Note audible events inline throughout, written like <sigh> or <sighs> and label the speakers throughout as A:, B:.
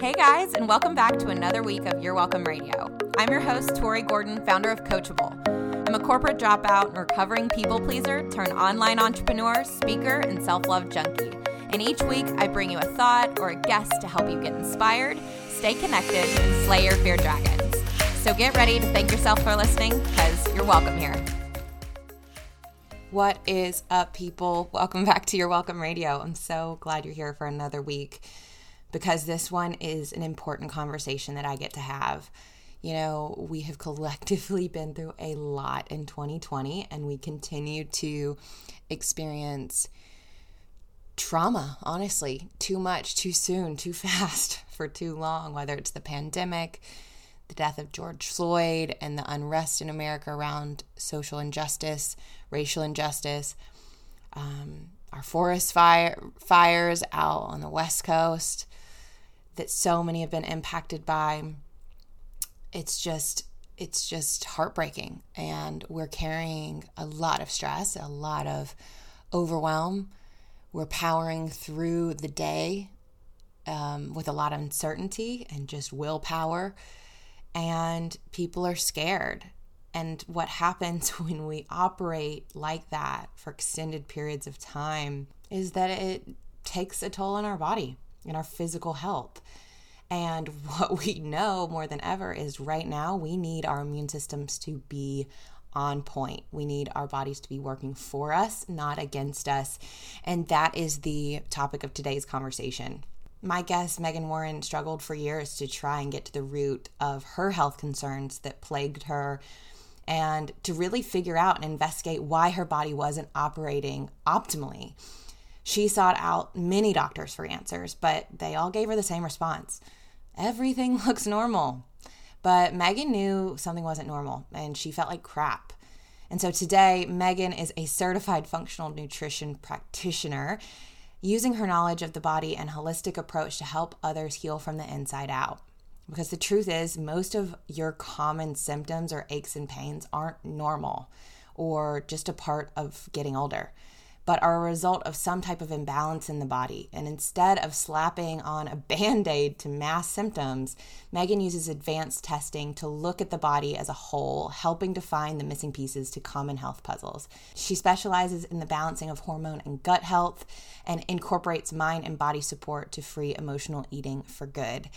A: Hey guys, and welcome back to another week of Your Welcome Radio. I'm your host, Tori Gordon, founder of Coachable. I'm a corporate dropout and recovering people pleaser turned online entrepreneur, speaker, and self love junkie. And each week, I bring you a thought or a guest to help you get inspired, stay connected, and slay your fear dragons. So get ready to thank yourself for listening because you're welcome here. What is up, people? Welcome back to Your Welcome Radio. I'm so glad you're here for another week because this one is an important conversation that I get to have. You know, we have <laughs> collectively been through a lot in 2020 and we continue to experience trauma, honestly, too much, too soon, too <laughs> fast, for too long, whether it's the pandemic, the death of George Floyd, and the unrest in America around social injustice, racial injustice, um, our forest fire, fires out on the West Coast, that so many have been impacted by it's just it's just heartbreaking. And we're carrying a lot of stress a lot of overwhelm. We're powering through the day um, with a lot of uncertainty and just willpower. And people are scared. And what <laughs> happens <laughs> when we operate like that for extended periods of time is that it takes a toll on our body and our physical health. And <laughs> what we know more than ever is right now we need our immune systems to be on point. We need our bodies to be working for us, not against us. And that is the topic of today's conversation. My guest, Megan Warren, struggled for years to try and get to the root of her health concerns that plagued her and to really figure out and investigate why her body wasn't operating optimally. She sought out many doctors for answers, but they all gave her the same response everything <laughs> looks normal. But Megan knew something wasn't normal and she felt like crap. And so today, Megan is a certified functional nutrition practitioner using her knowledge of the body and holistic approach to help others heal from the inside out. Because the truth is, most of your common symptoms or aches and pains aren't normal or just a part of getting older but are a result of some type of imbalance in the body. And instead of slapping on a <laughs> band aid to mask symptoms, Megan uses advanced testing to look at the body as a whole, helping to find the missing pieces to common health puzzles. She specializes in the balancing of hormone and gut health and incorporates mind and body support to free emotional eating for good.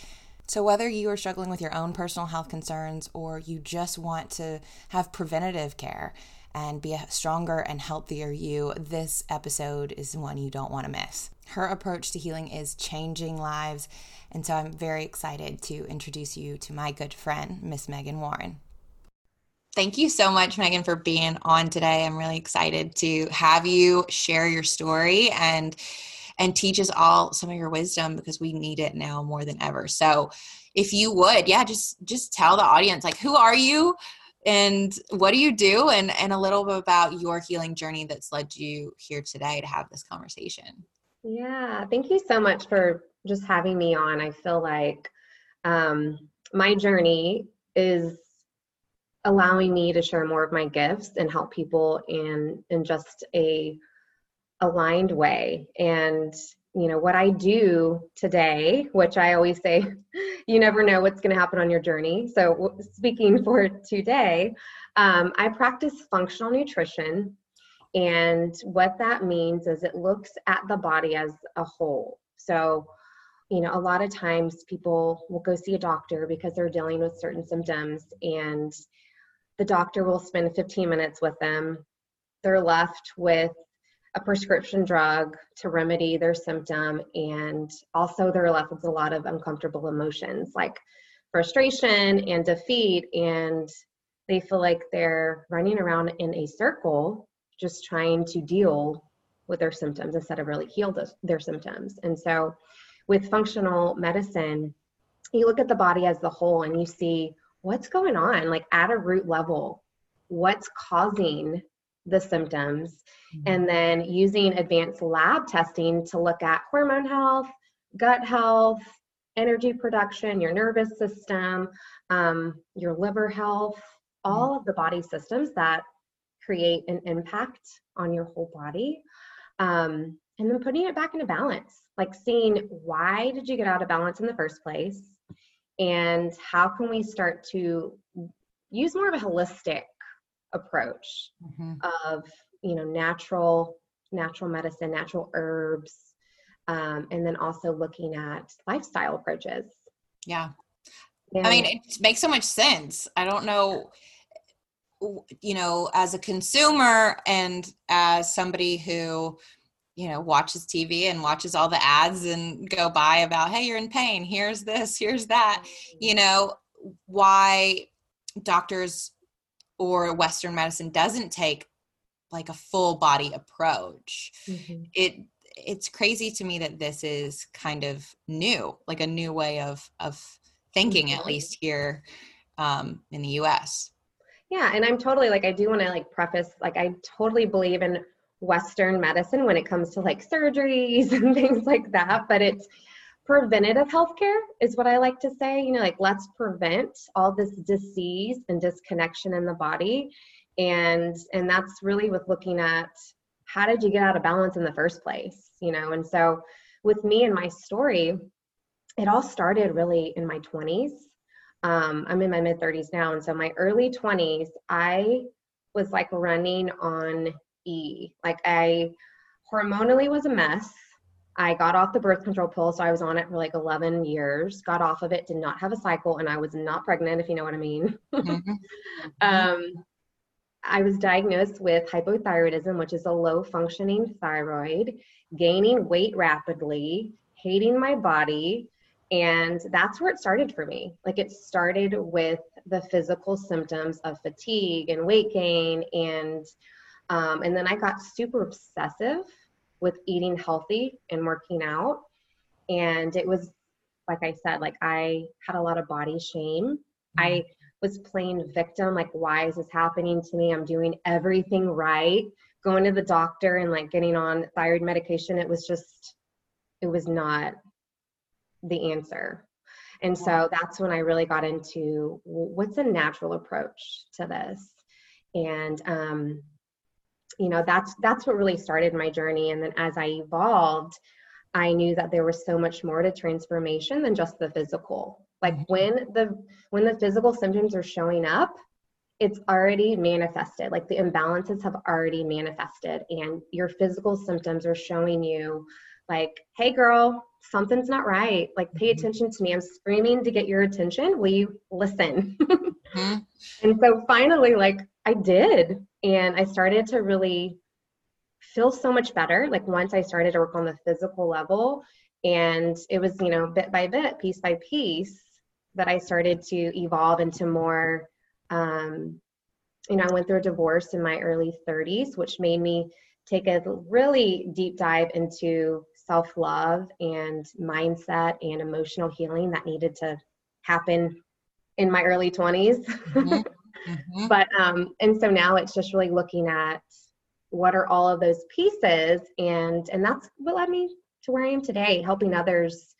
A: So, whether you are struggling with your own personal health concerns or you just want to have preventative care, and be a stronger and healthier you, this episode is one you don't want to miss. Her approach to healing is changing lives, and so I'm very excited to introduce you to my good friend, Miss Megan Warren. Thank you so much, Megan, for being on today. I'm really excited to have you share your story and and teach us all some of your wisdom because we need it now more than ever. So, if you would, yeah, just just tell the audience like who are you? And what do you do? And and a little bit about your healing journey that's led you here today to have this conversation.
B: Yeah thank you so much for just having me on. I feel like um, my journey is allowing me to share more of my gifts and help people in in just a aligned way. And you know what i do today which i always say <laughs> you never know what's going to happen on your journey so speaking <laughs> for today um, i practice functional nutrition and what that means is it looks at the body as a whole so you know, a lot of times people will go see a doctor because they're dealing with certain symptoms, and the doctor will spend 15 minutes with them. They're left with a prescription drug to remedy their symptom, and also they're left with a lot of uncomfortable emotions like frustration and defeat, and they feel like they're running around in a circle just trying to deal with their symptoms instead of really heal those, their symptoms. And so, with functional medicine, you look at the body as the whole and you see what's going on, like at a root level, what's causing the symptoms, mm-hmm. and then using advanced lab testing to look at hormone health, gut health, energy production, your nervous system, um, your liver health, all mm-hmm. of the body systems that create an impact on your whole body. Um, and then putting it back into balance, like seeing why did you get out of balance in the first place? And how can we start to use more of a holistic approach mm-hmm. of, you know, natural, natural medicine, natural herbs, um, and then also looking at lifestyle approaches.
A: Yeah. I mean, it makes so much sense. I don't know you know, as a consumer and as somebody who, you know, watches TV and watches all the ads and go by about, hey, you're in pain, here's this, here's that, you know, why doctors or Western medicine doesn't take like a full body approach. Mm-hmm. It it's crazy to me that this is kind of new, like a new way of of thinking, mm-hmm. at least here um, in the U.S
B: yeah and i'm totally like i do want to like preface like i totally believe in western medicine when it comes to like surgeries <laughs> and things like that but it's preventative healthcare is what i like to say you know like let's prevent all this disease and disconnection in the body and and that's really with looking at how did you get out of balance in the first place you know and so with me and my story it all started really in my 20s um, I'm in my mid 30s now. And so my early 20s, I was like running on E. Like I hormonally was a mess. I got off the birth control pill, so I was on it for like 11 years. Got off of it, did not have a cycle, and I was not pregnant, if you know what I mean. mm-hmm. <laughs> um, I was diagnosed with hypothyroidism, which is a low functioning thyroid, gaining weight rapidly, hating my body, and that's where it started for me. Like it started with the physical symptoms of fatigue and weight gain. And, um, and then I got super obsessive with eating healthy and working out. And it was, like I said, like I had a lot of body shame. Mm-hmm. I was playing victim, like, why is this happening to me? I'm doing everything right. Going to the doctor and like getting on thyroid medication, it was just, it was not the answer. And so that's when I really got into what's a natural approach to this. And um, you know, that's that's what really started my journey. And then as I evolved, I knew that there was so much more to transformation than just the physical. Like mm-hmm. when the when the physical symptoms are showing up, it's already manifested. Like the imbalances have already manifested, and your physical symptoms are showing you, like, hey, girl, something's not right. Like, pay mm-hmm. attention to me. I'm screaming to get your attention. Will you listen? <laughs> mm-hmm. And so finally, like, I did. And I started to really feel so much better. Like, once I started to work on the physical level, and it was, you know, bit by bit, piece by piece, that I started to evolve into more. Um, you know, I went through a divorce in my early 30s, which made me take a really deep dive into self love and mindset and emotional healing that needed to happen in my early 20s. Mm-hmm. <laughs> Mm-hmm. but, um, and so now it's just really looking at what are all of those pieces and and that's what led me to where i am today helping others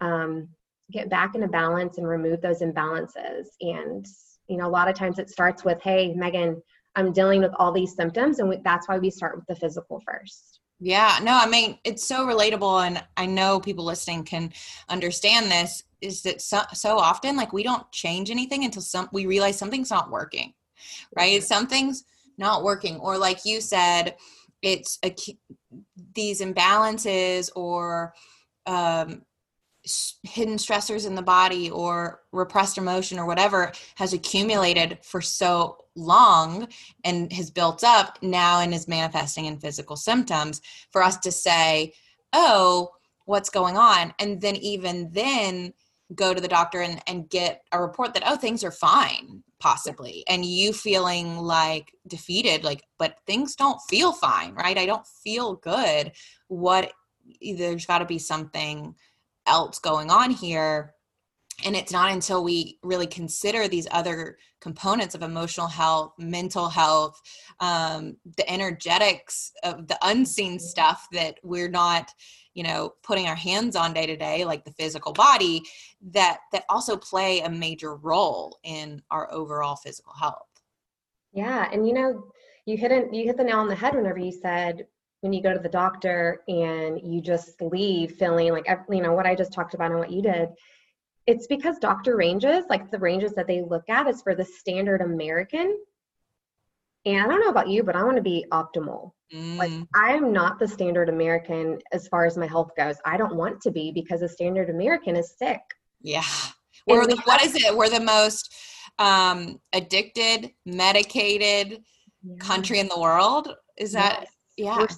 B: um, get back into balance and remove those imbalances and you know a lot of times it starts with hey megan i'm dealing with all these symptoms and we, that's why we start with the physical first
A: yeah, no, I mean, it's so relatable. And I know people listening can understand this is that so, so often, like, we don't change anything until some, we realize something's not working, right? Mm-hmm. Something's not working. Or, like you said, it's a, these imbalances or, um, hidden stressors in the body or repressed emotion or whatever has accumulated for so long and has built up now and is manifesting in physical symptoms for us to say oh what's going on and then even then go to the doctor and, and get a report that oh things are fine possibly. And you feeling like defeated like but things don't feel fine right? I don't feel good. What there's got to be something else going on here. And it's not until we really consider these other components of emotional health mental health um, the energetics of the unseen stuff that we're not you know putting our hands on day to day like the physical body that that also play a major role in our overall physical health
B: yeah and you know you hit it you hit the nail on the head whenever you said when you go to the doctor and you just leave feeling like you know what i just talked about and what you did it's because doctor ranges like the ranges that they look at is for the standard american and I don't know about you, but I want to be optimal. Mm. Like I am not the standard American as far as my health goes. I don't want to be because the standard American is sick.
A: Yeah. We're the, what is it? We're the most um, addicted, medicated yeah. country in the world. Is that yes. yeah? We're,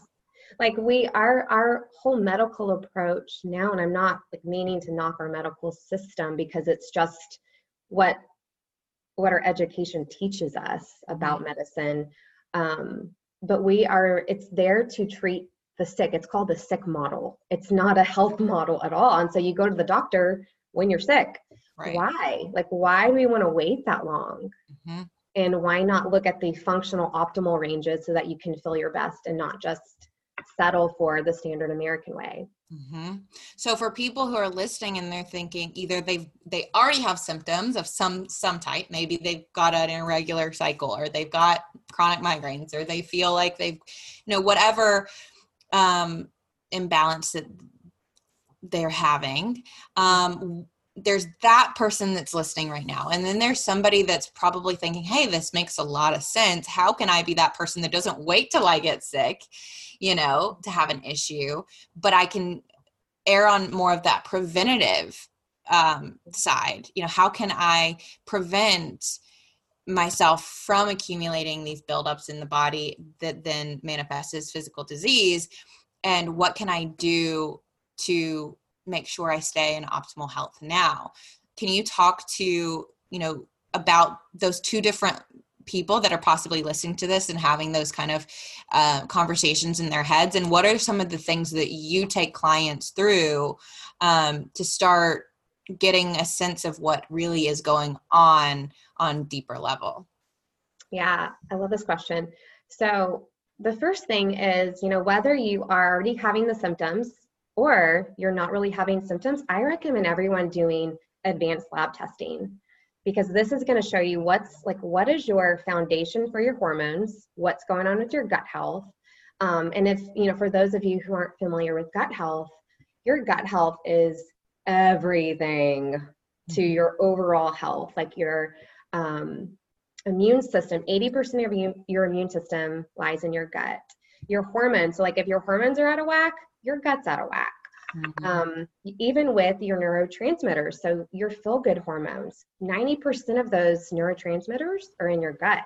B: like we our our whole medical approach now, and I'm not like meaning to knock our medical system because it's just what what our education teaches us about medicine um, but we are it's there to treat the sick. It's called the sick model. It's not a health <laughs> model at all. And so you go to the doctor when you're sick. Right. why? Like why do we want to wait that long? Mm-hmm. and why not look at the functional optimal ranges so that you can feel your best and not just settle for the standard american way
A: Mm-hmm. So for people who are listening and they're thinking either they've they already have symptoms of some some type, maybe they've got an irregular cycle or they've got chronic migraines or they feel like they've you know whatever um, imbalance that they're having. Um, there's that person that's listening right now and then there's somebody that's probably thinking hey this makes a lot of sense how can i be that person that doesn't wait till i get sick you know to have an issue but i can err on more of that preventative um, side you know how can i prevent myself from accumulating these buildups in the body that then manifests as physical disease and what can i do to make sure I stay in optimal health now. Can you talk to, you know, about those two different people that are possibly listening to this and having those kind of uh, conversations in their heads? And what are some of the things that you take clients through um, to start getting a sense of what really is going on on deeper level?
B: Yeah i love this question. So the first thing is you know whether you are already having the symptoms or you're not really having symptoms, I recommend everyone doing advanced lab testing because this is going to show you what's like what is your foundation for your hormones, what's going on with your gut health. Um, and if you know, for those of you who aren't familiar with gut health, your gut health is everything to mm-hmm. your overall health, like your um, immune system. 80% of you, your immune system lies in your gut. Your hormones, so like if your hormones are out of whack, your gut's out of whack. Mm-hmm. Um, even with your neurotransmitters, so your feel good hormones, 90% of those neurotransmitters are in your gut.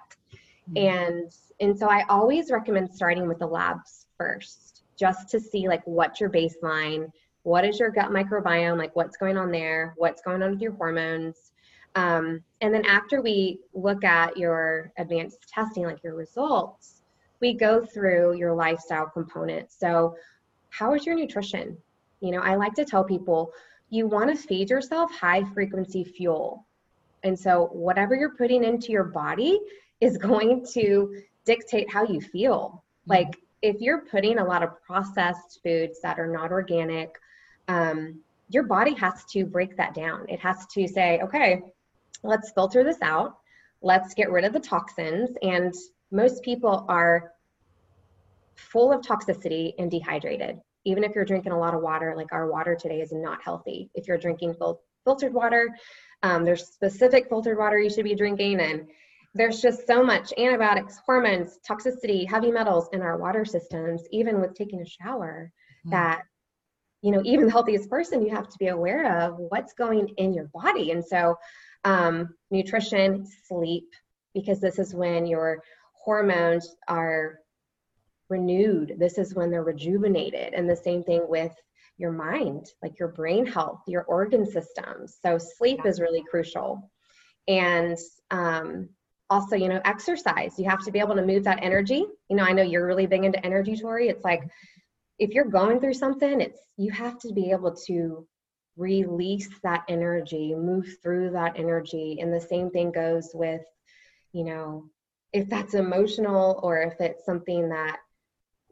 B: Mm-hmm. And and so I always recommend starting with the labs first, just to see like what's your baseline, what is your gut microbiome, like what's going on there, what's going on with your hormones. Um, and then after we look at your advanced testing, like your results, we go through your lifestyle component. So how is your nutrition? You know, I like to tell people you want to feed yourself high frequency fuel. And so, whatever you're putting into your body is <laughs> going to dictate how you feel. Mm-hmm. Like, if you're putting a lot of processed foods that are not organic, um, your body has to break that down. It has to say, okay, let's filter this out. Let's get rid of the toxins. And most people are full of toxicity and dehydrated. Even if you're drinking a lot of water, like our water today is not healthy. If you're drinking fil- filtered water, um, there's specific filtered water you should be drinking, and there's just so much antibiotics, hormones, toxicity, heavy metals in our water systems, even with taking a shower, mm-hmm. that you know, even the healthiest person, you have to be aware of what's going in your body. And so, um, nutrition, sleep, because this is when your hormones are renewed. This is when they're rejuvenated. And the same thing with your mind, like your brain health, your organ systems. So, sleep is really crucial. And um, also, you know, exercise. You have to be able to move that energy. You know, I know you're really big into energy, Tori. It's like if you're going through something, it's you have to be able to release that energy, move through that energy. And the same thing goes with, you know, if that's emotional or if it's something that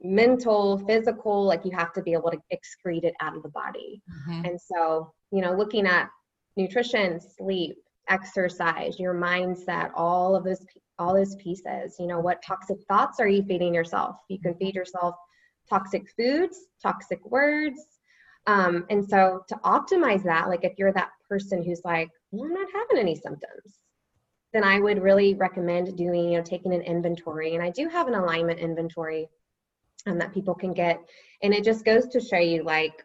B: mental, physical, like you have to be able to excrete it out of the body. Mm-hmm. And so, you know, looking at nutrition, sleep, exercise, your mindset, all of those all those pieces. You know, what toxic thoughts are you feeding yourself? You can feed yourself toxic foods, toxic words. Um, and so to optimize that, like if you're that person who's like, well, I'm not having any symptoms, then I would really recommend doing, you know, taking an inventory. And I do have an alignment inventory um, that people can get. And it just goes to show you like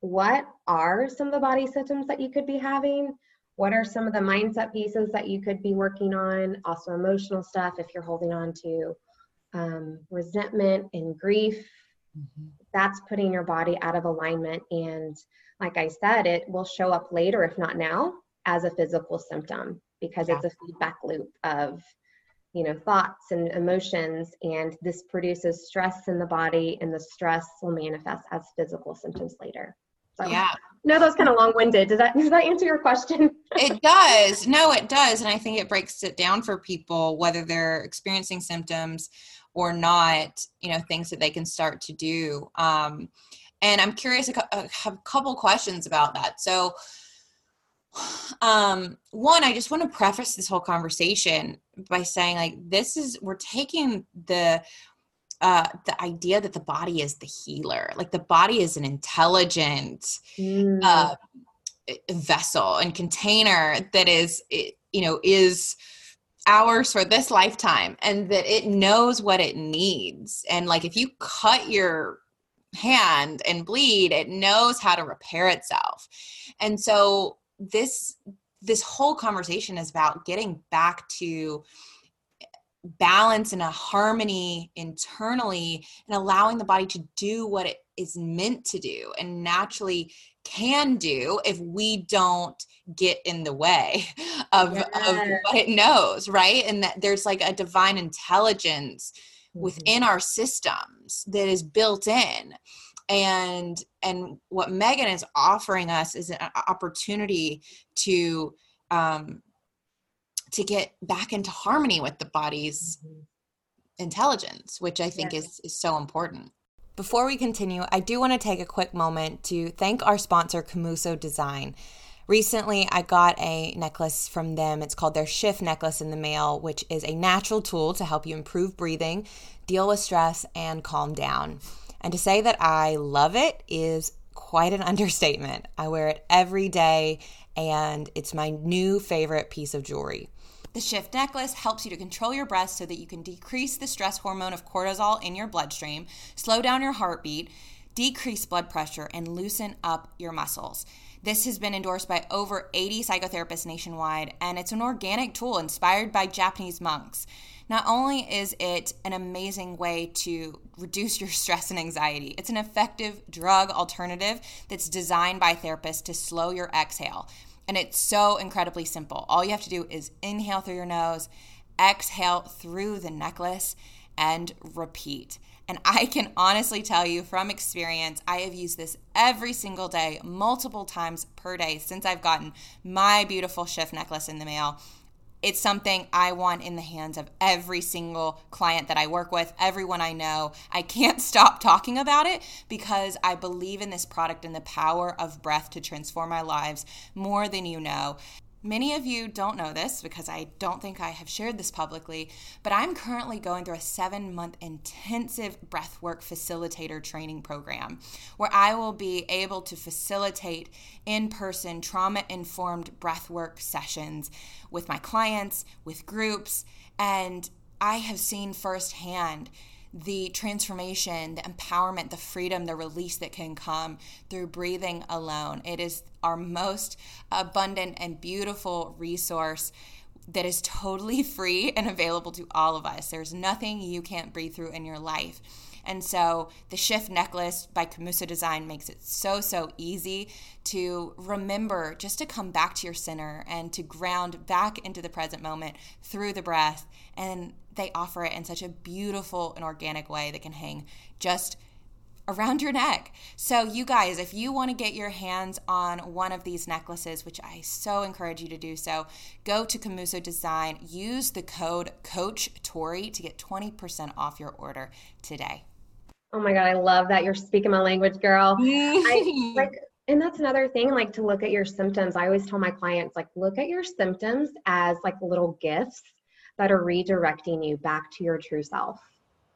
B: what are some of the body symptoms that you could be having? What are some of the mindset pieces that you could be working on? Also, emotional stuff if you're holding on to um, resentment and grief. Mm-hmm. That's putting your body out of alignment. And like I said, it will show up later, if not now, as a physical symptom because yeah. it's a feedback loop of you know thoughts and emotions and this produces stress in the body and the stress will manifest as physical symptoms later.
A: So, yeah.
B: No that was kind of long-winded. Does that <laughs> does that answer your question?
A: It does. No it does and i think it breaks it down for people whether they're experiencing symptoms or not you know things that they can start to do. Um, and i'm curious i have a couple questions about that. So um one i just want to preface this whole conversation by saying like this is we're taking the uh the idea that the body is the healer like the body is an intelligent mm. uh vessel and container that is you know is ours for this lifetime and that it knows what it needs and like if you cut your hand and bleed it knows how to repair itself and so this this whole conversation is about getting back to balance and a harmony internally and allowing the body to do what it is meant to do and naturally can do if we don't get in the way <laughs> of, of what it knows right? And that there's like a divine intelligence mm-hmm. within our systems that is built in and and what megan is offering us is an opportunity to um to get back into harmony with the body's mm-hmm. intelligence which i think yes. is is so important before we continue i do want to take a quick moment to thank our sponsor Komuso Design Recently, I got a necklace from them. It's called their Shift necklace in the mail, which is a natural tool to help you improve breathing, deal with stress, and calm down. And to say that I love it is quite an <laughs> understatement. I wear it every day and it's my new favorite piece of jewelry. The Shift necklace helps you to control your breath so that you can decrease the stress hormone of cortisol in your bloodstream, slow down your heartbeat, decrease blood pressure, and loosen up your muscles. This has been endorsed by over 80 psychotherapists nationwide, and it's an organic tool inspired by Japanese monks. Not only is it an amazing way to reduce your <laughs> stress and anxiety, it's an effective drug alternative that's designed by therapists to slow your exhale. And it's so incredibly simple. All you have to do is inhale through your nose, exhale through the necklace, and repeat. And <laughs> I can honestly tell you from experience, I have used this every single day, multiple times per day since I've gotten my beautiful shift necklace in the mail it's something I want in the hands of every single client that I work with, everyone I know. I can't <laughs> stop talking about it because I believe in this product and the power of breath to transform our lives more than you know. Many of you don't know this because I don't think I have shared this publicly, but I'm currently going through a seven month intensive breathwork facilitator training program where I will be able to facilitate in person trauma informed breathwork sessions with my clients, with groups, and I have seen firsthand the transformation, the empowerment, the freedom, the release that can come through breathing alone. It is our most abundant and beautiful resource that is totally <laughs> free and available to all of us. There's nothing you can't breathe through in your life. And so the Shift necklace by Komuso Design makes it so, so easy to remember just to come back to your center and to ground back into the present moment through the breath. And they offer it in such a beautiful and organic way that can hang just around your neck. So, you guys, if you want to get your hands on one of these necklaces, which I so encourage you to do so, go to Komuso Design, use the code Coach Tori to get 20% off your order today.
B: Oh my God, I love that you're speaking my language, girl. <laughs> I, like, and that's another thing, like to look at your symptoms. I always tell my clients, like, look at your symptoms as like little gifts that are redirecting you back to your true self.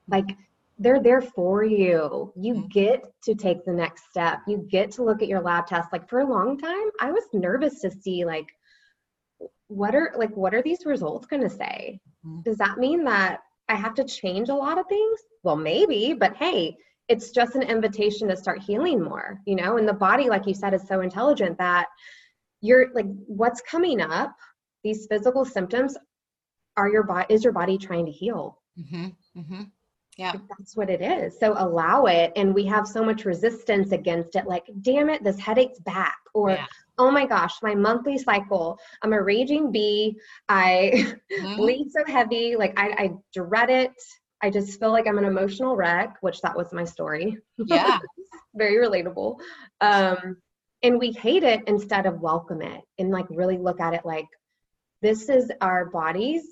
B: Like, they're there for you. You mm-hmm. get to take the next step. You get to look at your lab test. Like for a long time, I was nervous to see like what are like what are these results going to say? Mm-hmm. Does that mean that I have to change a lot of things? Well, maybe, but hey, it's just an invitation to start healing more, you know? And the body like you said is so intelligent that you're like what's coming up, these physical symptoms are your body is your body trying to heal. Mm-hmm. Mm-hmm.
A: Yeah.
B: That's what it is. So allow it. And we have so much resistance against it. Like, damn it, this headache's back. Or, yeah. oh my gosh, my monthly cycle. I'm a raging bee. I <laughs> mm-hmm. bleed so heavy. Like, I, I dread it. I just feel like I'm an emotional wreck, which that was my story.
A: Yeah. <laughs>
B: Very relatable. Um, and we hate it instead of welcome it and like really look at it like this is our bodies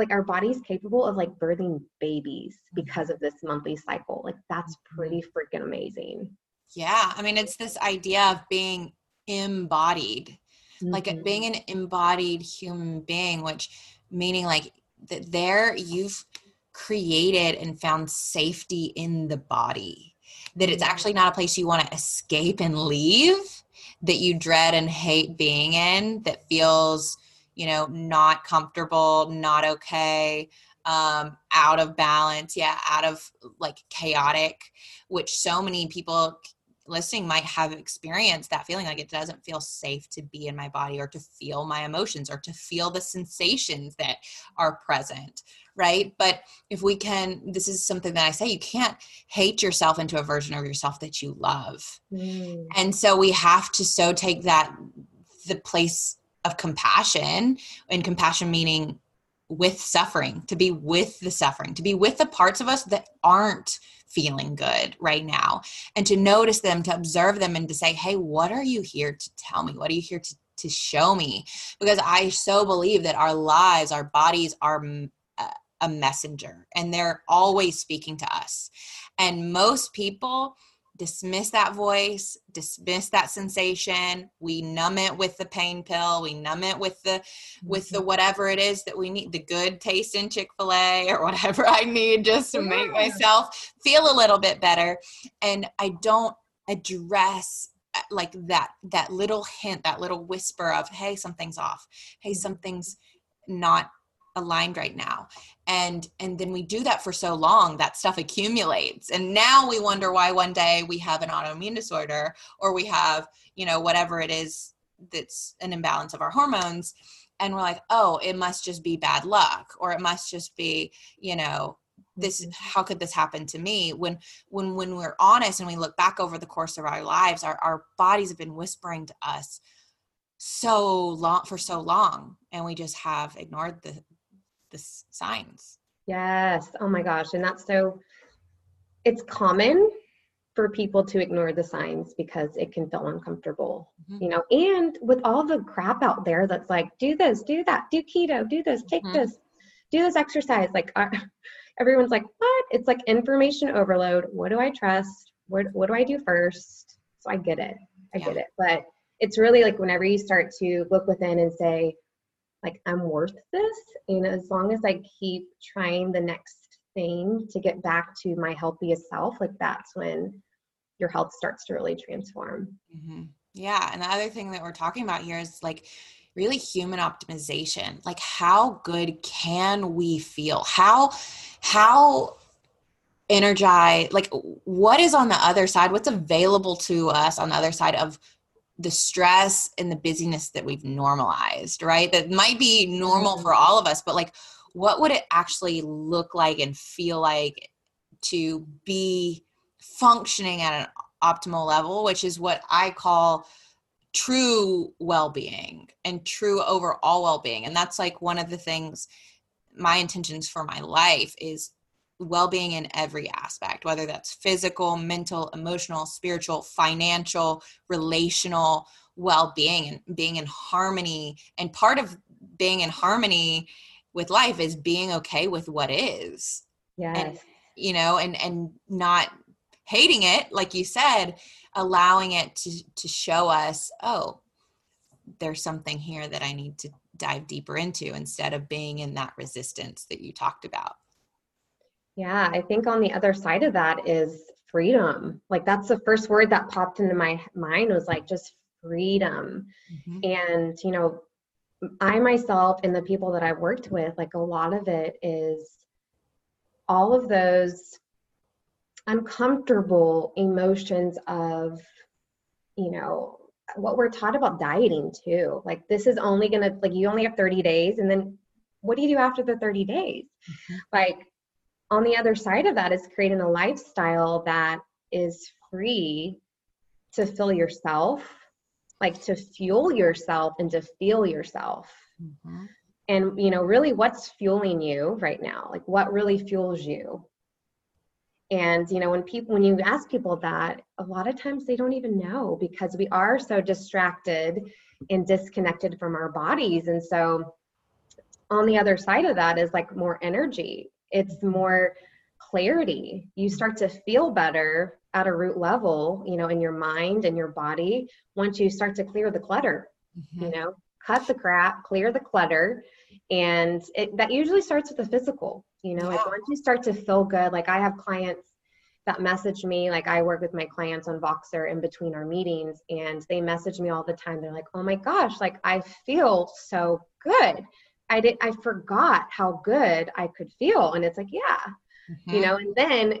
B: like our body's capable of like birthing babies mm-hmm. because of this monthly cycle. Like that's mm-hmm. pretty freaking amazing.
A: Yeah. I mean, it's this idea of being embodied, mm-hmm. like being an embodied human being, which meaning like that there you've created and found safety in the body, that it's mm-hmm. actually not a place you want to escape and leave, that you dread and hate being in, that feels you know, not comfortable, not okay, um, out of balance, yeah, out of like chaotic, which so many people listening might have experienced that feeling like it doesn't feel safe to be in my body or to feel my emotions or to feel the sensations that are present right but if we can this is something that i say you can't hate yourself into a version of yourself that you love mm. and so we have to so take that the place of compassion and compassion meaning with suffering to be with the suffering to be with the parts of us that aren't feeling good right now and to notice them to observe them and to say hey what are you here to tell me? What are you here to, to show me? Because i so believe that our lives our bodies are a messenger and they're always speaking to us. And most people dismiss that voice, dismiss that sensation. We numb it with the pain pill. We numb it with the with the mm-hmm. whatever it is that we need, the good taste in Chick-fil-A <laughs> or whatever I need just to make myself feel a little bit better. And I don't address uh, like that that little hint, that little whisper of, hey, something's off. Hey, something's not aligned right now. And and then we do that for so long that stuff accumulates. And now we wonder why one day we have an autoimmune disorder or we have you know whatever it is that's an imbalance of our hormones. And we're like oh it must just be bad luck or it must just be you know this mm-hmm. how could this happen to me? When when when we're honest and we look back over the course of our lives our, our bodies have been whispering to us so long for so long and we just have ignored the the signs.
B: Yes. Oh my gosh. And that's so, it's common for people to ignore the signs because it can feel uncomfortable, mm-hmm. you know, and with all the crap out there that's like, do this, do that, do keto, do this, take mm-hmm. this, do this exercise. Like, uh, <laughs> everyone's like, what? It's like information overload. What do I trust? What, what do I do first? So I get it. I yeah. get it. But it's really like whenever you start to look within and say, like I'm worth this. And as long as I keep trying the next thing to get back to my healthiest self, like that's when your health starts to really transform.
A: Mm-hmm. Yeah. And the other thing that we're talking about here is like really human optimization. Like how good can we feel? How, how energized like what is on the other side what's available to us on the other side of the stress and the busyness that we've normalized right? That might be normal for mm-hmm. all of us but like what would it actually look like and feel like to be functioning at an optimal level which is what i call true well-being and true overall well-being. And that's like one of the things my intentions for my life is well-being in every aspect whether that's physical mental emotional spiritual financial relational well-being and being in harmony. And part of being in harmony with life is being okay with what is.
B: Yes.
A: and you know and and not hating it like you said allowing it to to show us oh there's something here that i need to dive deeper into instead of being in that resistance that you talked about
B: yeah i think on the other side of that is freedom like that's the first word that popped into my mind was like just freedom mm-hmm. and you know i myself and the people that i've worked with like a lot of it is all of those uncomfortable emotions of you know what we're taught about dieting too like this is only gonna like you only have 30 days and then what do you do after the 30 days mm-hmm. like on the other side of that is creating a lifestyle that is free to fill yourself like to fuel yourself and to feel yourself. Mm-hmm. and you know really what's fueling you right now? Like what really fuels you? And you know when people when you ask people that a lot of times they don't even know because we are so distracted and disconnected from our bodies. And so on the other side of that is like more energy it's more clarity you start to feel better at a root level you know in your mind and your body once you start to clear the clutter mm-hmm. you know cut the crap clear the clutter and it, that usually starts with the physical you know yeah. like once you start to feel good like i have clients that message me like i work with my clients on voxer in between our meetings and they message me all the time they're like oh my gosh like i feel so good i did i forgot how good i could feel and it's like yeah. Mm-hmm. you know and then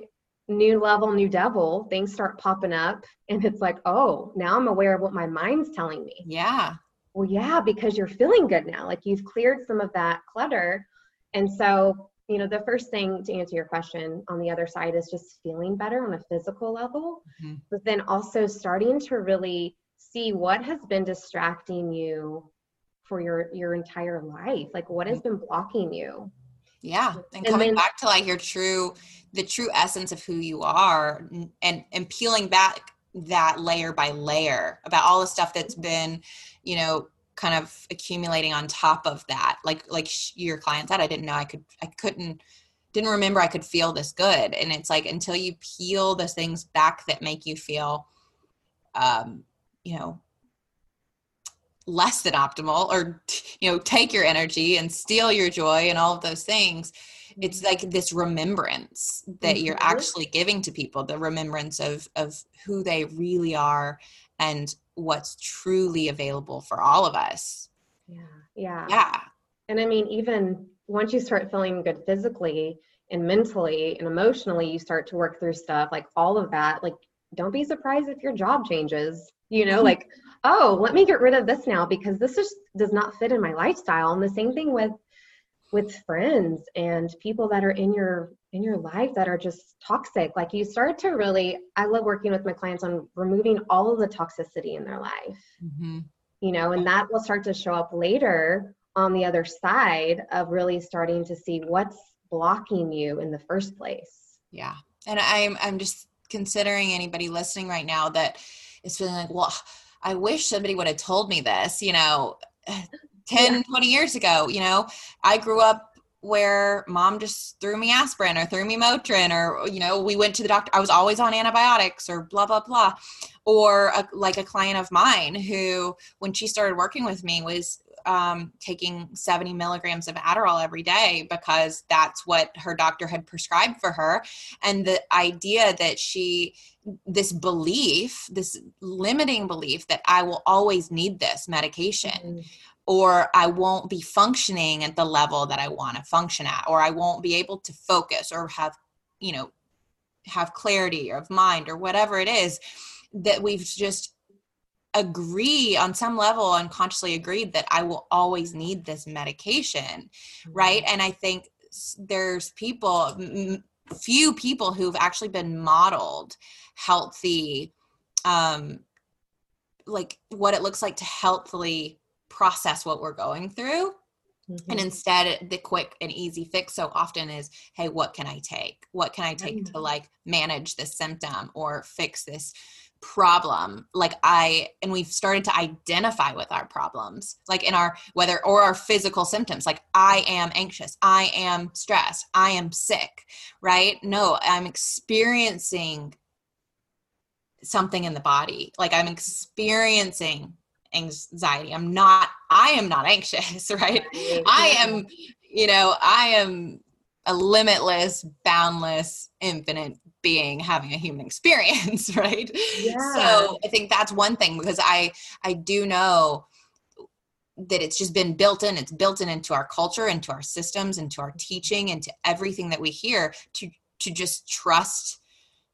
B: new level new devil things start popping up and it's like oh now i'm aware of what my mind's telling me.
A: Yeah.
B: Well yeah because you're feeling good now. Like you've cleared some of that clutter. And so you know the first thing to answer your question on the other side is just feeling better on a physical level mm-hmm. but then also starting to really see what has been distracting you for your your entire life? Like what has been blocking you?
A: Yeah and, and coming then, back to like your true the true essence of who you are and and peeling back that layer by layer about all the stuff that's been you know kind of accumulating on top of that. Like like your client said i didn't know i could i couldn't didn't remember i could feel this good. And it's like until you peel those things back that make you feel um you know less than optimal or you know take your energy and steal your joy and all of those things it's mm-hmm. like this remembrance that mm-hmm. you're actually giving to people the remembrance of of who they really are and what's truly available for all of us.
B: Yeah. Yeah.
A: Yeah.
B: And I mean, even once you start feeling good physically and mentally and emotionally, you start to work through stuff like all of that. Like, don't be surprised if your job changes, you know, like, oh, let me get rid of this now because this just does not fit in my lifestyle. And the same thing with with friends and people that are in your in your life that are just toxic. Like you start to really i love working with my clients on removing all of the toxicity in their life. Mm-hmm. you know and that will start to show up later on the other side of really starting to see what's blocking you in the first place.
A: Yeah. And i'm i'm just considering anybody listening right now that is feeling like well i wish somebody would have told me this you know <sighs> 10 yeah. 20 years ago you know i grew up where mom just threw me aspirin or threw me Motrin or you know we went to the doctor I was always on antibiotics or blah blah blah or a, like a client of mine who when she started working with me was um, taking 70 milligrams of Adderall every day because that's what her doctor had prescribed for her. And the idea that she this belief this limiting belief that I will always need this medication mm-hmm. or I won't be functioning at the level that I want to function at, or I won't be able to focus or have, you know, have clarity of mind or whatever it is that we've just agree on some level unconsciously agreed that I will always need this medication, mm-hmm. right? And I think there's people, few people who've actually been modeled healthy, um, like what it looks like to healthily process what we're going through. Mm-hmm. And instead, the quick and easy fix so often is, hey, what can I take? What can I take mm-hmm. to like manage this symptom or fix this problem like i and we've started to identify with our problems like in our whether or our physical symptoms like i am anxious i am stressed i am sick right? No i'm experiencing something in the body like i'm experiencing anxiety. I'm not i am not anxious <laughs> right? I am you know i am a limitless boundless infinite being having a human experience <laughs> right yeah. so i think that's one thing because i i do know that it's just been built in it's built in into our culture into our systems into our teaching into everything that we hear to to just trust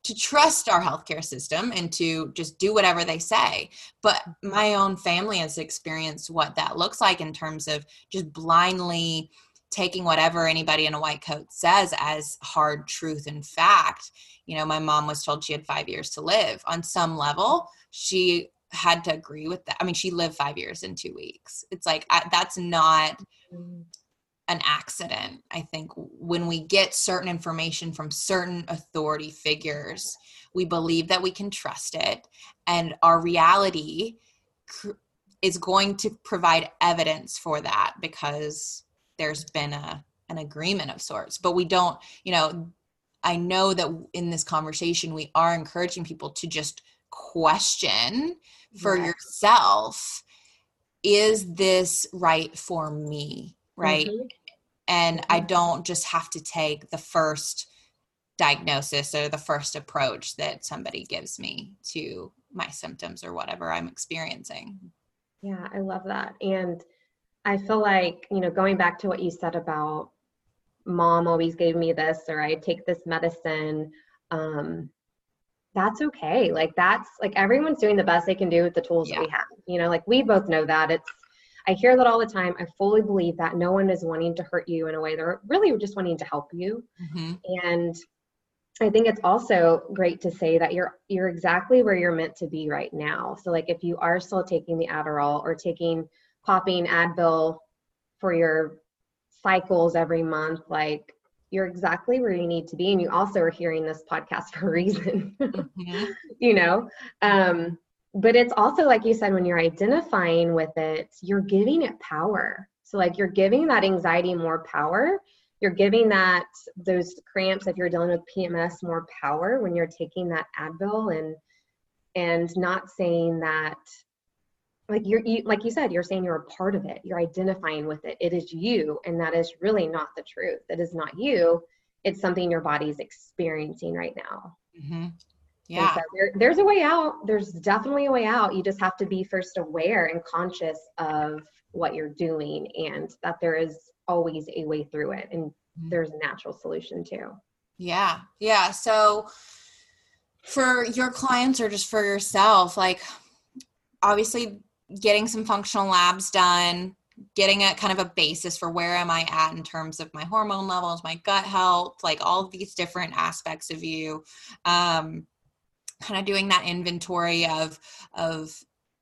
A: to trust our healthcare system and to just do whatever they say but my own family has experienced what that looks like in terms of just blindly taking whatever anybody in a white coat says as hard truth and fact. You know, my mom was told she had five years to live. On some level, she had to agree with that. I mean, she lived five years in two weeks. It's like, I, that's not an accident. I think when we get certain information from certain authority figures, we believe that we can trust it. And our reality is going to provide evidence for that because there's been a an agreement of sorts but we don't you know i know that in this conversation we are encouraging people to just question for yes. yourself is this right for me right mm-hmm. and mm-hmm. i don't just have to take the first diagnosis or the first approach that somebody gives me to my symptoms or whatever i'm experiencing
B: yeah i love that and I feel like, you know, going back to what you said about mom always gave me this or I take this medicine, um, that's okay. Like that's like everyone's doing the best they can do with the tools yeah. that we have. You know, like we both know that. It's I hear that all the time. I fully believe that no one is wanting to hurt you in a way. They're really just wanting to help you. Mm-hmm. And I think it's also great to say that you're you're exactly where you're meant to be right now. So like if you are still taking the Adderall or taking popping Advil for your cycles every month, like you're exactly where you need to be. And you also are hearing this podcast <laughs> for a reason, mm-hmm. you know? Um, but it's also, like you said, when you're identifying with it, you're giving it power. So, like, you're giving that anxiety more power. You're giving that, those cramps, if you're dealing with PMS, more power when you're taking that Advil and, and not saying that like you're you, like you said you're saying you're a part of it. You're identifying with it. It is you and that is really not the truth. It is not you. It's something your body's experiencing right now.
A: Mm-hmm. yeah so
B: there, there's a way out. There's definitely a way out. You just have to be first aware and conscious of what you're doing and that there is always a way through it and mm-hmm. there's a natural solution too.
A: Yeah. Yeah. So for your clients or just for yourself like obviously getting some functional labs done, getting a kind of a basis for where am I at in terms of my hormone levels, my gut health, like all these different aspects of you. Um, kind of doing that inventory of of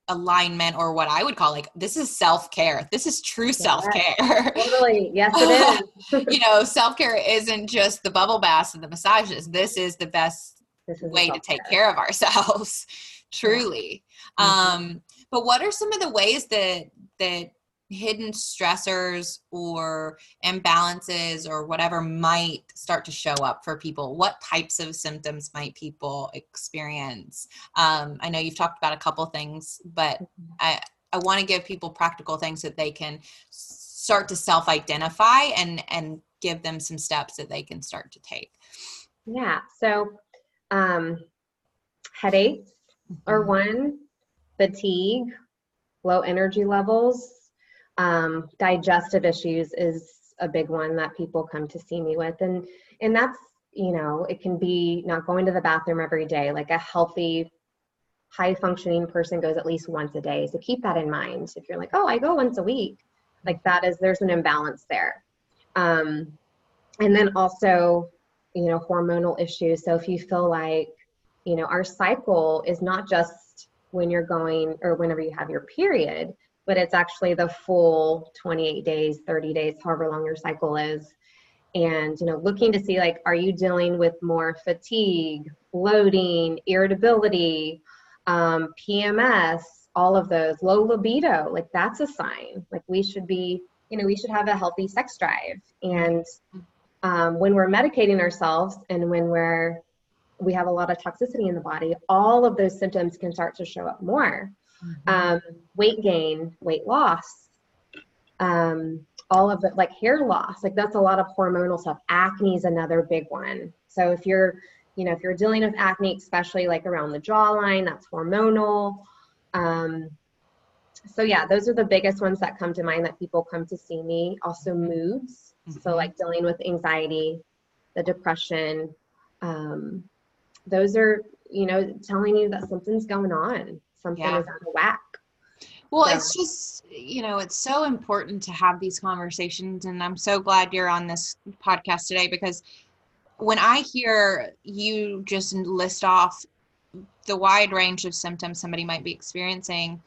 A: alignment or what I would call like this is self-care. This is true self-care.
B: Totally. Yes it
A: is. <laughs> you know, self-care isn't just the bubble baths and the massages. This is the best is way to take care of ourselves. <laughs> Truly. Yeah. Mm-hmm. Um but what are some of the ways that that hidden stressors or imbalances or whatever might start to show up for people what types of symptoms might people experience um, i know you've talked about a couple things but mm-hmm. i i want to give people practical things that they can start to self-identify and and give them some steps that they can start to take
B: yeah so um headaches mm-hmm. are one fatigue, low energy levels, um, digestive issues is a big one that people come to see me with, and and that's you know, it can be not going to the bathroom every day, like a healthy, high functioning person goes at least once a day. So keep that in mind. If you're like, oh, I go once a week, like that is, there's an imbalance there. Um, and then also, you know, hormonal issues. So if you feel like, you know, our cycle is not just when you're going or whenever you have your period, but it's actually the full 28 days, 30 days, however long your cycle is. And, you know, looking to see like, are you dealing with more fatigue, bloating, irritability, um, PMS, all of those, low libido, like that's a sign. Like we should be, you know, we should have a healthy sex drive. And um, when we're medicating ourselves and when we're we have a lot of toxicity in the body, all of those symptoms can start to show up more. Mm-hmm. Um, weight gain, weight loss, um, all of the like hair loss, like that's a lot of hormonal stuff. Acne is another big one. So if you're, you know, if you're dealing with acne, especially like around the jawline, that's hormonal. Um, so yeah, those are the biggest ones that come to mind that people come to see me. Also moods. Mm-hmm. So like dealing with anxiety, the depression, um, those are you know telling you that something's going on something yeah. is out of whack
A: well so. it's just you know it's so important to have these conversations and i'm so glad you're on this podcast today because when i hear you just list off the wide range of symptoms somebody might be experiencing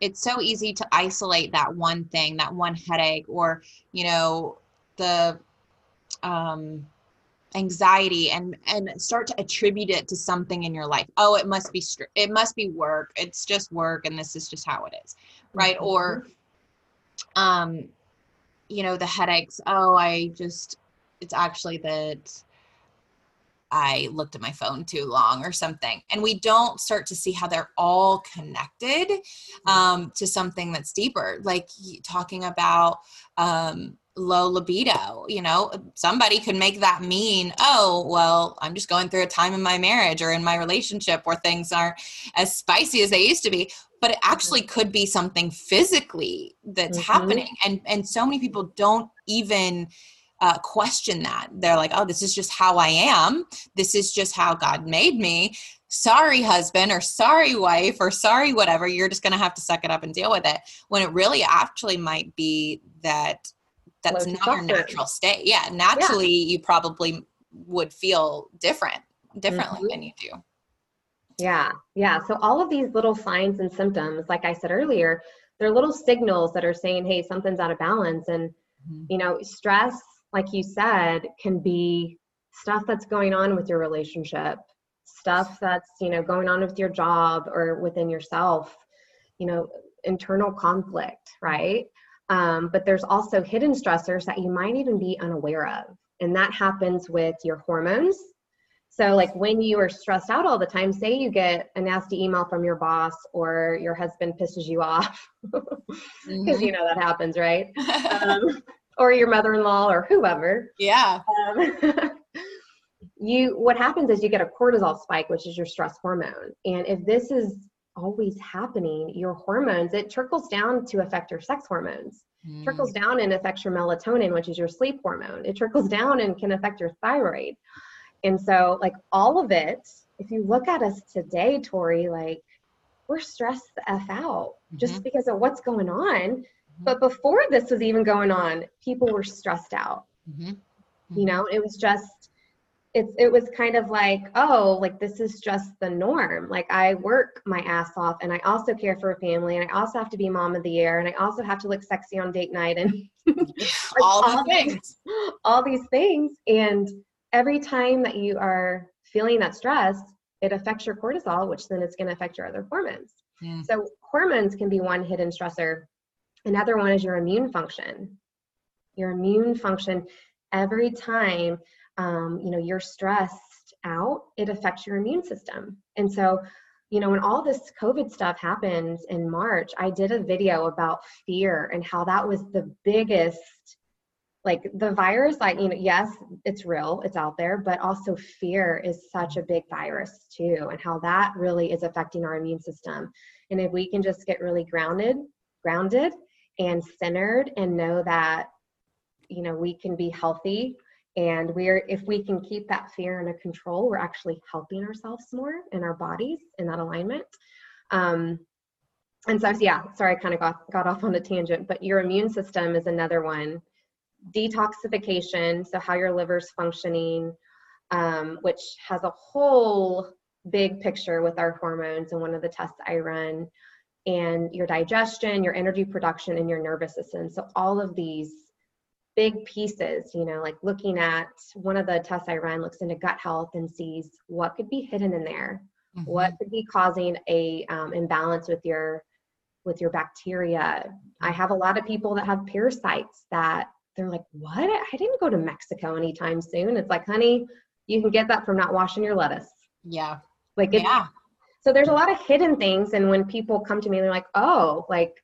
A: it's so easy to isolate that one thing that one headache or you know the um anxiety and and start to attribute it to something in your life oh it must be str- it must be work it's just work and this is just how it is right mm-hmm. or um you know the headaches oh i just it's actually that I looked at my phone too long or something. And we don't start to see how they're all connected mm-hmm. um, to something that's deeper, like talking about um, low libido you know? Somebody could make that mean oh well i'm just going through a time in my marriage or in my relationship where things aren't as spicy as they used to be. But it actually mm-hmm. could be something physically that's mm-hmm. happening and and so many people don't even uh, question that. They're like oh this is just how i am. This is just how god made me. Sorry husband or sorry wife or sorry whatever. You're just going to have to suck it up and deal with it. When it really actually might be that that's not your natural state. Yeah, naturally yeah. you probably would feel different, differently mm-hmm. than you do.
B: Yeah, yeah. So all of these little signs and symptoms, like I said earlier, they're little signals that are saying, hey, something's out of balance. And, mm-hmm. you know, stress, like you said, can be stuff that's going on with your relationship, stuff that's, you know, going on with your job or within yourself, you know, internal conflict, right? Um, but there's also hidden stressors that you might even be unaware of. And that happens with your hormones. So, like when you are stressed out all the time, say you get a nasty email from your boss or your husband pisses you off, <laughs> because mm-hmm. you know that happens, right? <laughs> um, or your mother in law or whoever.
A: Yeah. Um, <laughs>
B: you what happens is you get a cortisol spike which is your stress hormone and if this is always happening, your hormones, it trickles down to affect your sex hormones. Mm. Trickles down and affects your melatonin, which is your sleep hormone. It trickles down and can affect your thyroid. And so, like all of it, if you look at us today, Tori, like we're stressed the F out mm-hmm. just because of what's going on. Mm-hmm. But before this was even going on, people were stressed out. Mm-hmm. You know, it was just it's it was kind of like oh like this is just the norm. Like i work my ass off and i also care for a family and i also have to be mom of the year and i also have to look sexy on date night and
A: like <laughs> all, all things. <laughs>
B: all these things and every time that you are feeling that stress it affects your cortisol which then it's going to affect your other hormones. Yeah. so hormones can be one hidden stressor. Another one is your immune function. Your immune function every time um, you know you're stressed out it affects your immune system. And so you know when all this covid stuff happened in march i did a video about fear and how that was the biggest like the virus like you know yes it's real it's out there but also fear is such a big virus too and how that really is affecting our immune system. And if we can just get really grounded grounded and centered and know that you know we can be healthy And we're, if we can keep that fear under control, we're actually helping ourselves more in our bodies in that alignment. Um, and so, yeah, sorry, I kind of got, got off on a tangent, but your immune system is another one. Detoxification, so how your liver's functioning, um, which has a whole big picture with our hormones and one of the tests I run, and your digestion, your energy production, and your nervous system. So, all of these big pieces, you know, like looking at one of the tests I run looks into gut health and sees what could be hidden in there, mm-hmm. what could be causing a um, imbalance with your with your bacteria. I have a lot of people that have parasites that they're like, what? I didn't go to Mexico anytime soon. It's like, honey, you can get that from not washing your lettuce.
A: Yeah.
B: Like it's, yeah. So there's a lot of hidden things. And when people come to me, they're like, oh, like,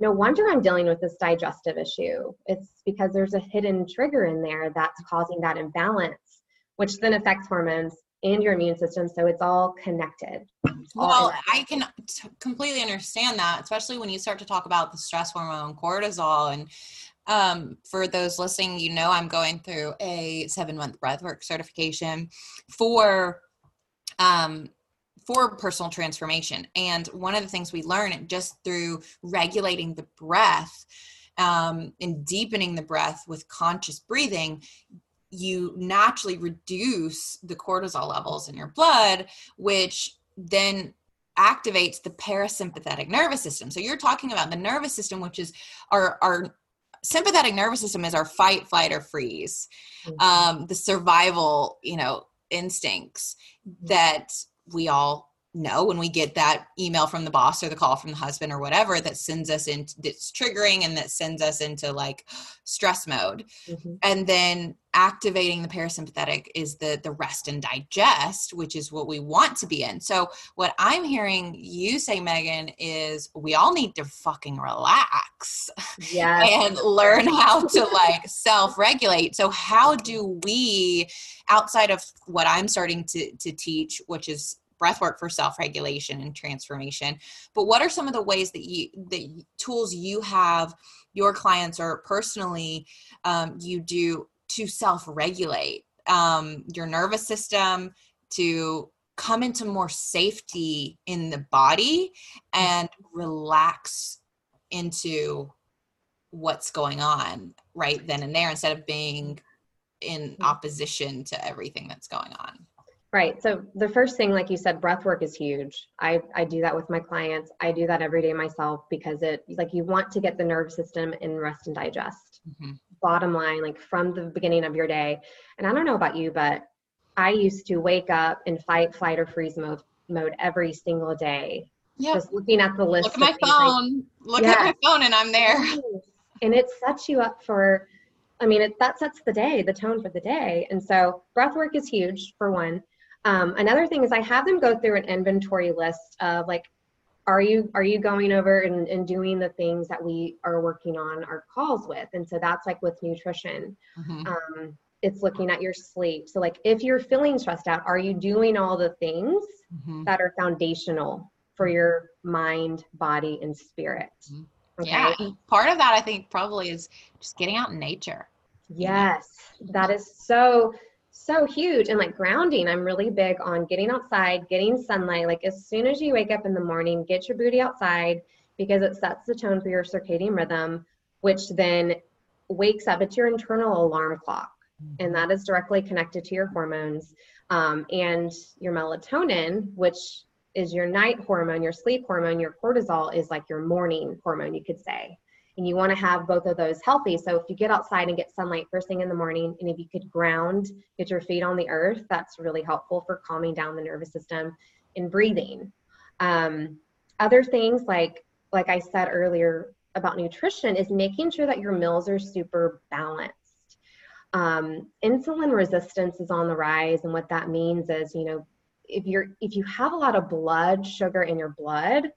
B: no wonder I'm dealing with this digestive issue. It's because there's a hidden trigger in there that's causing that imbalance, which then affects hormones and your immune system. So it's all connected.
A: It's all well, I can t- completely understand that, especially when you start to talk about the stress hormone cortisol. And um, for those listening, you know, I'm going through a seven month breathwork certification for. Um, for personal transformation. And one of the things we learn just through regulating the breath um, and deepening the breath with conscious breathing, you naturally reduce the cortisol levels in your blood, which then activates the parasympathetic nervous system. So you're talking about the nervous system, which is our our sympathetic nervous system is our fight, flight, or freeze, mm-hmm. um, the survival, you know, instincts that we all know when we get that email from the boss or the call from the husband or whatever that sends us into that's triggering and that sends us into like stress mode. Mm-hmm. and then activating the parasympathetic is the the rest and digest which is what we want to be in. So what i'm hearing you say megan is we all need to fucking relax
B: yeah <laughs>
A: and learn how to like self-regulate. So how do we outside of what i'm starting to to teach which is breathwork for self-regulation and transformation. But what are some of the ways that you the tools you have your clients or personally um, you do to self-regulate um, your nervous system to come into more safety in the body and relax into what's going on right then and there instead of being in mm-hmm. opposition to everything that's going on
B: Right. So the first thing, like you said, breath work is huge. I, I do that with my clients. I do that every day myself because it like you want to get the nervous system in rest and digest. Mm-hmm. Bottom line, like from the beginning of your day. And I don't know about you, but I used to wake up in fight, flight, or freeze mode mode every single day.
A: Yeah.
B: Just looking at the list.
A: Look at my phone. Like, Look yeah. at my phone and I'm there.
B: And it sets you up for I mean, it, that sets the day, the tone for the day. And so breath work is huge for one. Um, another thing is I have them go through an inventory list of like, are you are you going over and, and doing the things that we are working on our calls with? And so that's like with nutrition. Mm-hmm. Um, it's looking at your sleep. So like if you're feeling stressed out, are you doing all the things mm-hmm. that are foundational for your mind, body, and spirit?
A: Mm-hmm. Okay? Yeah. Part of that I think probably is just getting out in nature.
B: Yes, that is so so huge and like grounding. I'm really big on getting outside getting sunlight. Like as soon as you wake up in the morning get your booty outside because it sets the tone for your circadian rhythm which then wakes up. It's your internal alarm clock and mm-hmm. that is directly connected to your hormones um, and your melatonin which is your night hormone your sleep hormone your cortisol is like your morning hormone you could say and you want to have both of those healthy. So if you get outside and get sunlight first thing in the morning, and if you could ground, get your feet on the earth, that's really helpful for calming down the nervous system and breathing. Um, other things like like I said earlier about nutrition is making sure that your meals are super balanced. Um, insulin resistance is on the rise, and what that means is, you know, if you're if you have a lot of blood sugar in your blood,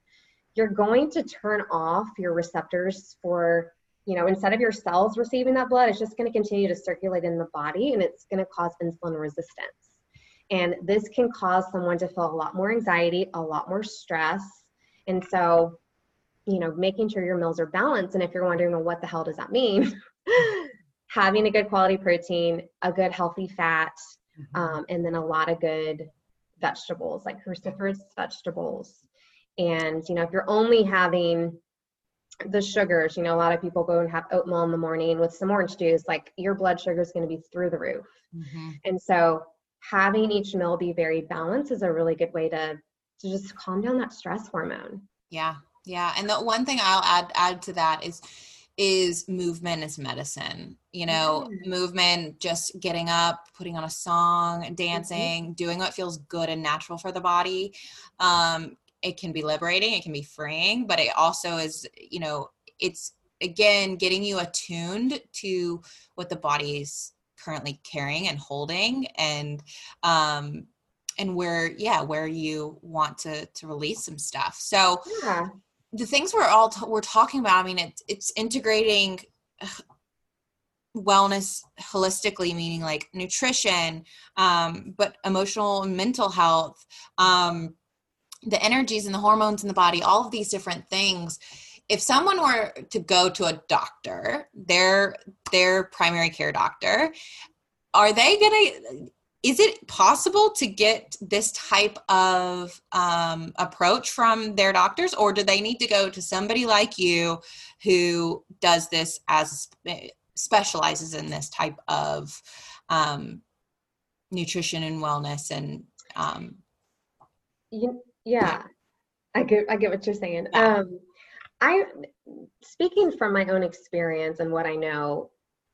B: you're going to turn off your receptors for you know instead of your cells receiving that blood it's just going to continue to circulate in the body and it's going to cause insulin resistance and this can cause someone to feel a lot more anxiety a lot more stress and so you know making sure your meals are balanced and if you're wondering well what the hell does that mean <laughs> having a good quality protein, a good healthy fat, mm-hmm. um, and then a lot of good vegetables like cruciferous vegetables. And you know, if you're only having the sugars, you know, a lot of people go and have oatmeal in the morning with some orange juice, like your blood sugar is going to be through the roof. Mm-hmm. And so having each meal be very balanced is a really good way to to just calm down that stress hormone.
A: Yeah. Yeah. And the one thing I'll add add to that is is movement is medicine. You know, yeah. movement, just getting up, putting on a song, mm-hmm. dancing, mm-hmm. doing what feels good and natural for the body. Um, it can be liberating, it can be freeing, but it also is, you know, it's again getting you attuned to what the body's currently carrying and holding and um and where yeah where you want to to release some stuff so yeah. the things we're all t- we're talking about i mean it's it's integrating wellness holistically meaning like nutrition um but emotional and mental health um the energies and the hormones in the body all of these different things if someone were to go to a doctor their their primary care doctor are they gonna is it possible to get this type of um, approach from their doctors or do they need to go to somebody like you who does this as specializes in this type of um, nutrition and wellness and um,
B: yeah, yeah i get i get what you're saying yeah. um i speaking from my own experience and what i know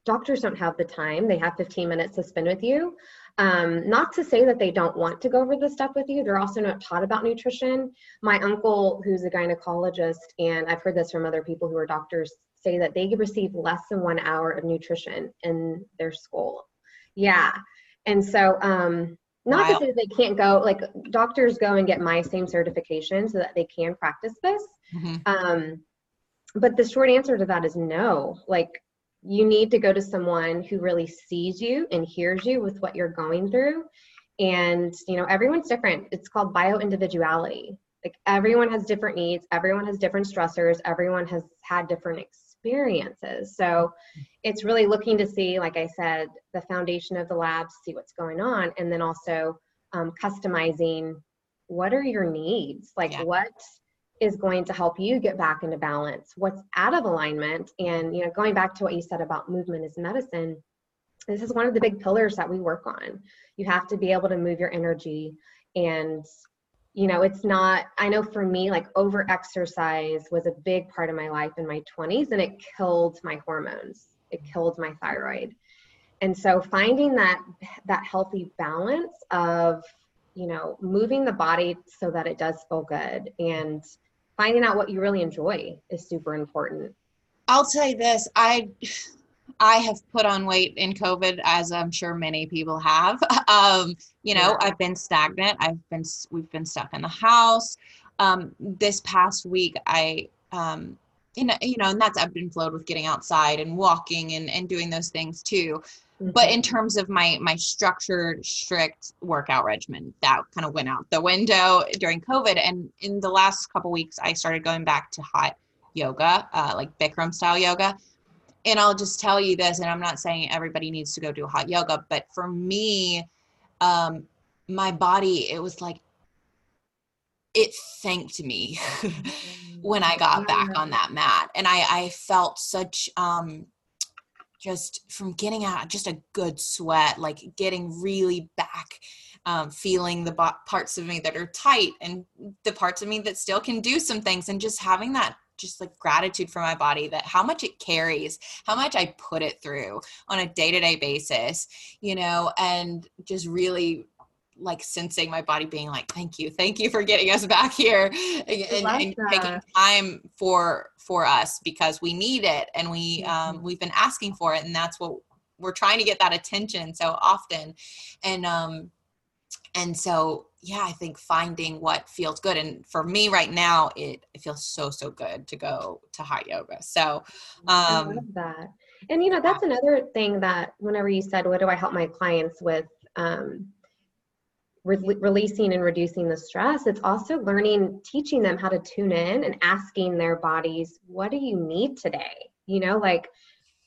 B: doctors don't have the time they have 15 minutes to spend with you um, not to say that they don't want to go over this stuff with you, they're also not taught about nutrition. My uncle, who's a gynecologist, and I've heard this from other people who are doctors, say that they receive less than one hour of nutrition in their school. Yeah. And so, um, not to say they can't go, like doctors go and get my same certification so that they can practice this. Mm-hmm. Um, but the short answer to that is no. Like, you need to go to someone who really sees you and hears you with what you're going through and you know everyone's different it's called bio individuality like everyone has different needs everyone has different stressors everyone has had different experiences so it's really looking to see like i said the foundation of the lab see what's going on and then also um, customizing what are your needs? Like yeah. what is going to help you get back into balance? What's out of alignment? And you know going back to what you said about movement is medicine this is one of the big pillars that we work on. You have to be able to move your energy and you know it's not i know for me like over exercise was a big part of my life in my 20s and it killed my hormones it killed my thyroid and so finding that that healthy balance of you know moving the body so that it does feel good and finding out what you really enjoy is super important.
A: I'll tell you this, I I have put on weight in COVID, as I'm sure many people have. <laughs> Um, you know, yeah. I've been stagnant. I've been we've been stuck in the house. Um, this past week, I um, you know, you know, and that's ebbed and flowed with getting outside and walking and and doing those things too. Mm-hmm. But in terms of my my structured, strict workout regimen, that kind of went out the window during COVID. And in the last couple weeks, I started going back to hot yoga, uh, like Bikram style yoga. And I'll just tell you this, and I'm not saying everybody needs to go do hot yoga, but for me, um, my body, it was like it thanked me <laughs> when I got back on that mat. And I, I felt such um just from getting out just a good sweat like getting really back um, feeling the bo- parts of me that are tight and the parts of me that still can do some things and just having that just like gratitude for my body that how much it carries how much i put it through on a day-to-day basis you know and just really like sensing my body being like thank you thank you for getting us back here and, and taking time for for us because we need it and we um, mm-hmm. we've been asking for it and that's what we're trying to get that attention so often and um and so yeah i think finding what feels good and for me right now it, it feels so so good to go to hot yoga. So um I love
B: that. And you know that's another thing that whenever you said what do i help my clients with? um re- releasing and reducing the stress, it's also learning, teaching them how to tune in and asking their bodies, what do you need today? You know, like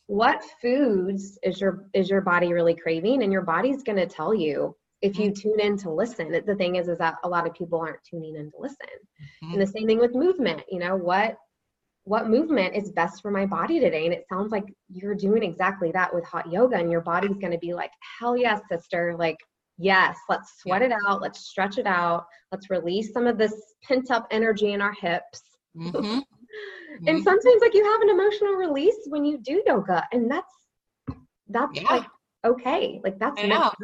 B: what foods is your is your body really craving? And your body's going to tell you if you mm-hmm. tune in to listen the thing is is that a lot of people aren't tuning in to listen mm-hmm. and the same thing with movement you know what what movement is best for my body today and it sounds like you're doing exactly that with hot yoga and your body's going to be like hell yes sister like yes let's sweat it out let's stretch it out let's release some of this pent up energy in our hips mm-hmm. <laughs> Mm-hmm. and sometimes like you have an emotional release when you do yoga and that's that's yeah. like okay like that's enough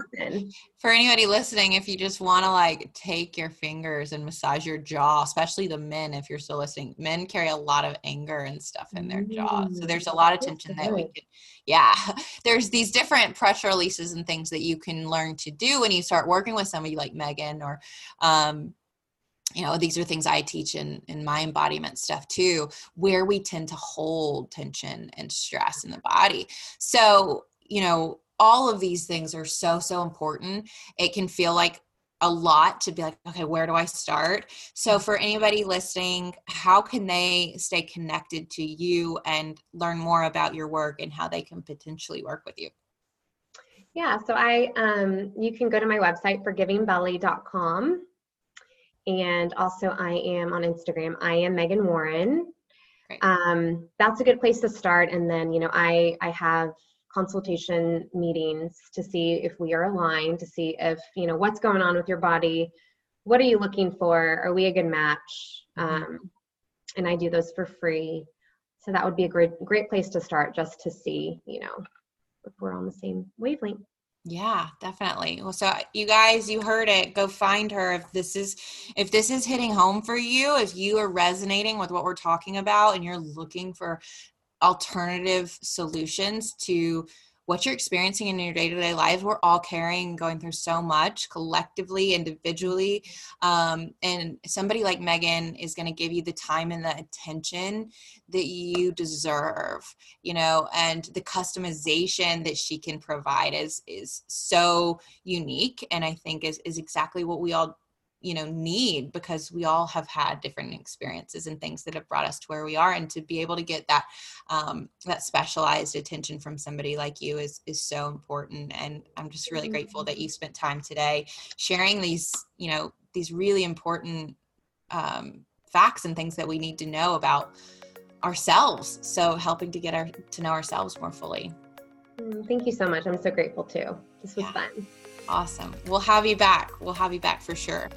A: for anybody listening if you just want to like take your fingers and massage your jaw especially the men if you're still listening men carry a lot of anger and stuff in their mm jaw. So there's a lot of tension that we can yeah <laughs> there's these different pressure releases and things that you can learn to do when you start working with somebody like megan or um, you know these are things i teach in in my embodiment stuff too where we tend to hold tension and stress in the body. So you know all of these things are so so important it can feel like a lot to be like okay where do i start so for anybody listening how can they stay connected to you and learn more about your work and how they can potentially work with you
B: yeah so i um you can go to my website forgivingbelly.com and also I am on Instagram. I am Megan Warren. Um, that's a good place to start. And then, you know, I I have consultation meetings to see if we are aligned, to see if you know what's going on with your body. What are you looking for? Are we a good match? Um, and I do those for free. So that would be a great great place to start, just to see, you know, if we're on the same wavelength.
A: Yeah, definitely. Well, so you guys, you heard it. Go find her if this is if this is hitting home for you, if you are resonating with what we're talking about and you're looking for alternative solutions to what you're experiencing in your day-to-day lives. We're all carrying going through so much collectively individually um, and somebody like megan is going to give you the time and the attention that you deserve you know and the customization that she can provide is is so unique and i think is is exactly what we all you know need because we all have had different experiences and things that have brought us to where we are and to be able to get that um, that specialized attention from somebody like you is is so important and i'm just really grateful that you spent time today sharing these you know these really important um, facts and things that we need to know about ourselves so helping to get our to know ourselves more fully.
B: Mm, thank you so much i'm so grateful too this was yeah. fun
A: Awesome. We'll have you back. We'll have you back for sure.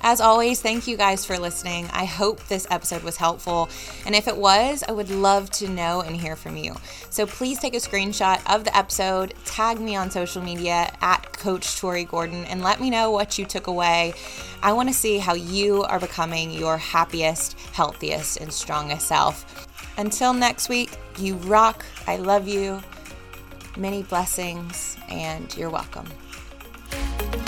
A: As always, thank you guys for listening. I hope this episode was helpful. And if it was, I would love to know and hear from you. So please take a screenshot of the episode, tag me on social media at Coach Tori Gordon, and let me know what you took away. I want to see how you are becoming your happiest, healthiest, and strongest self. Until next week, you rock. I love you. Many blessings, and you're welcome. Thank you.